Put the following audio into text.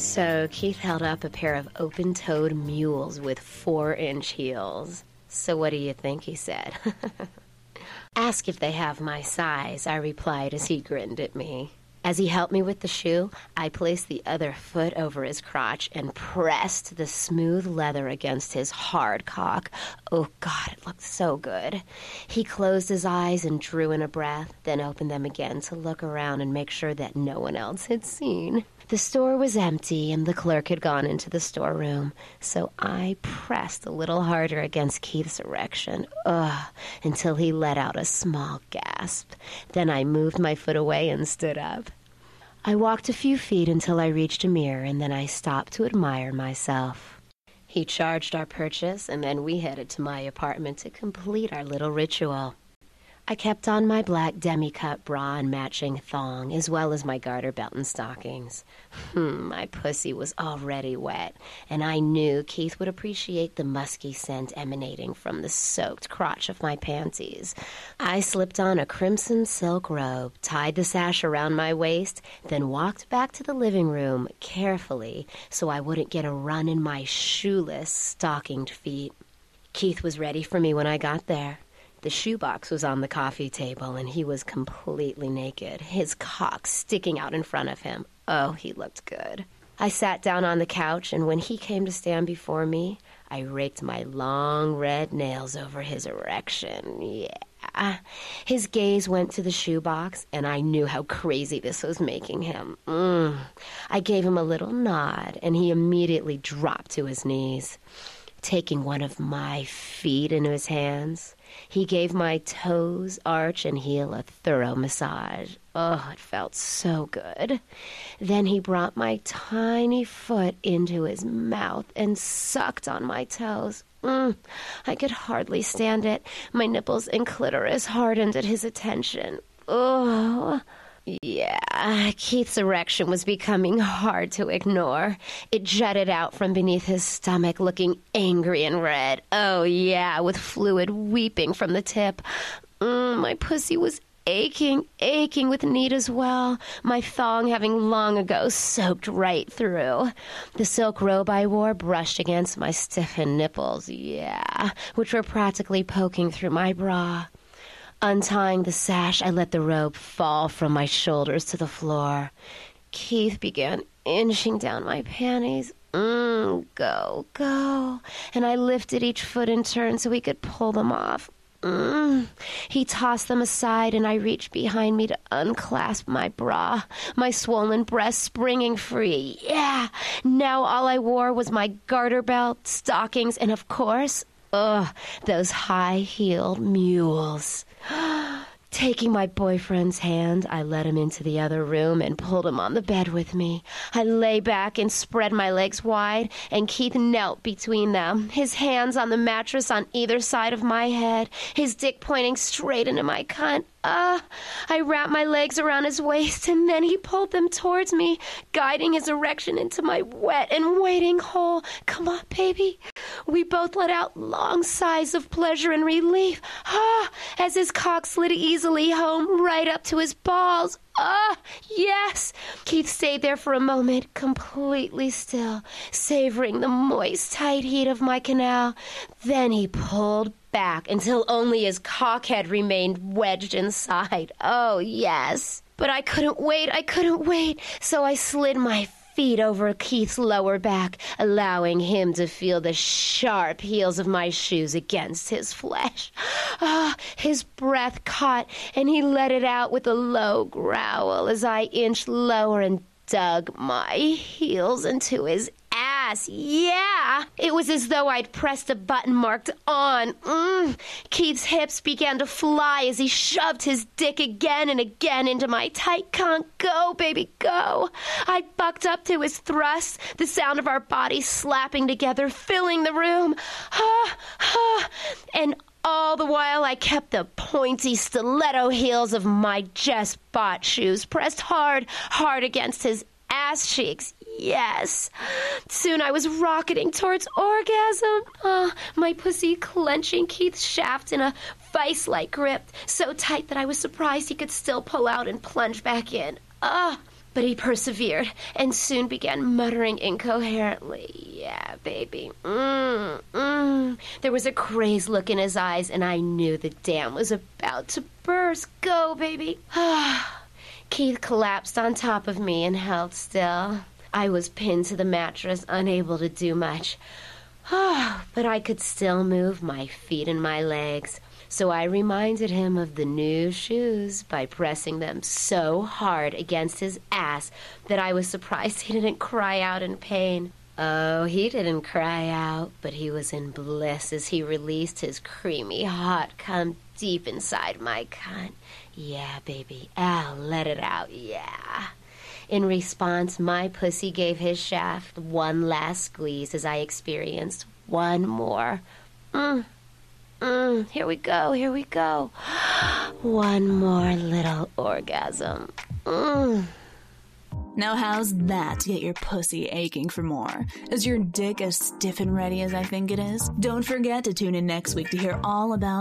So Keith held up a pair of open toed mules with four inch heels. So what do you think he said? Ask if they have my size, I replied as he grinned at me. As he helped me with the shoe, I placed the other foot over his crotch and pressed the smooth leather against his hard cock. Oh, God, it looked so good. He closed his eyes and drew in a breath, then opened them again to look around and make sure that no one else had seen. The store was empty and the clerk had gone into the storeroom, so I pressed a little harder against Keith's erection, ugh, until he let out a small gasp. Then I moved my foot away and stood up. I walked a few feet until I reached a mirror and then I stopped to admire myself. He charged our purchase and then we headed to my apartment to complete our little ritual. I kept on my black demi-cut bra and matching thong, as well as my garter belt and stockings. Hmm, my pussy was already wet, and I knew Keith would appreciate the musky scent emanating from the soaked crotch of my panties. I slipped on a crimson silk robe, tied the sash around my waist, then walked back to the living room carefully so I wouldn't get a run in my shoeless, stockinged feet. Keith was ready for me when I got there. The shoebox was on the coffee table, and he was completely naked, his cock sticking out in front of him. Oh, he looked good. I sat down on the couch, and when he came to stand before me, I raked my long red nails over his erection. Yeah. His gaze went to the shoebox, and I knew how crazy this was making him. Mm. I gave him a little nod, and he immediately dropped to his knees. Taking one of my feet into his hands, he gave my toes, arch, and heel a thorough massage. Oh, it felt so good. Then he brought my tiny foot into his mouth and sucked on my toes. Mm, I could hardly stand it. My nipples and clitoris hardened at his attention. Oh. Yeah, Keith's erection was becoming hard to ignore. It jutted out from beneath his stomach, looking angry and red. Oh, yeah, with fluid weeping from the tip. Mm, my pussy was aching, aching with need as well, my thong having long ago soaked right through. The silk robe I wore brushed against my stiffened nipples, yeah, which were practically poking through my bra. Untying the sash, I let the robe fall from my shoulders to the floor. Keith began inching down my panties. Mm, go, go. And I lifted each foot in turn so he could pull them off. Mm. He tossed them aside, and I reached behind me to unclasp my bra, my swollen breast springing free. Yeah! Now all I wore was my garter belt, stockings, and of course, ugh, those high heeled mules. Taking my boyfriend's hand, I led him into the other room and pulled him on the bed with me. I lay back and spread my legs wide, and Keith knelt between them, his hands on the mattress on either side of my head, his dick pointing straight into my cunt. Ah! I wrapped my legs around his waist, and then he pulled them towards me, guiding his erection into my wet and waiting hole. Come on, baby. We both let out long sighs of pleasure and relief. Ah! As his cock slid easily home right up to his balls. Ah, yes! Keith stayed there for a moment, completely still, savoring the moist, tight heat of my canal. Then he pulled back until only his cockhead remained wedged inside. Oh, yes. But I couldn't wait, I couldn't wait, so I slid my feet over Keith's lower back, allowing him to feel the sharp heels of my shoes against his flesh. Ah, his breath caught, and he let it out with a low growl as I inched lower and dug my heels into his ass. Yeah! It was as though I'd pressed a button marked on. Mm. Keith's hips began to fly as he shoved his dick again and again into my tight cunt. Go, baby, go! I bucked up to his thrust, the sound of our bodies slapping together, filling the room. Ah, ah, and all the while, I kept the pointy stiletto heels of my just bought shoes pressed hard, hard against his ass cheeks. Yes. Soon I was rocketing towards orgasm. Ah, my pussy clenching Keith's shaft in a vice like grip, so tight that I was surprised he could still pull out and plunge back in. Ah. But he persevered and soon began muttering incoherently, Yeah, baby. Mm, mm. There was a crazed look in his eyes, and I knew the dam was about to burst. Go, baby. Keith collapsed on top of me and held still. I was pinned to the mattress, unable to do much. but I could still move my feet and my legs. So I reminded him of the new shoes by pressing them so hard against his ass that I was surprised he didn't cry out in pain. Oh, he didn't cry out, but he was in bliss as he released his creamy hot cum deep inside my cunt. Yeah, baby, I'll let it out, yeah. In response, my pussy gave his shaft one last squeeze as I experienced one more. Mm, mm, here we go, here we go. One more little orgasm. Mm. Now, how's that to get your pussy aching for more? Is your dick as stiff and ready as I think it is? Don't forget to tune in next week to hear all about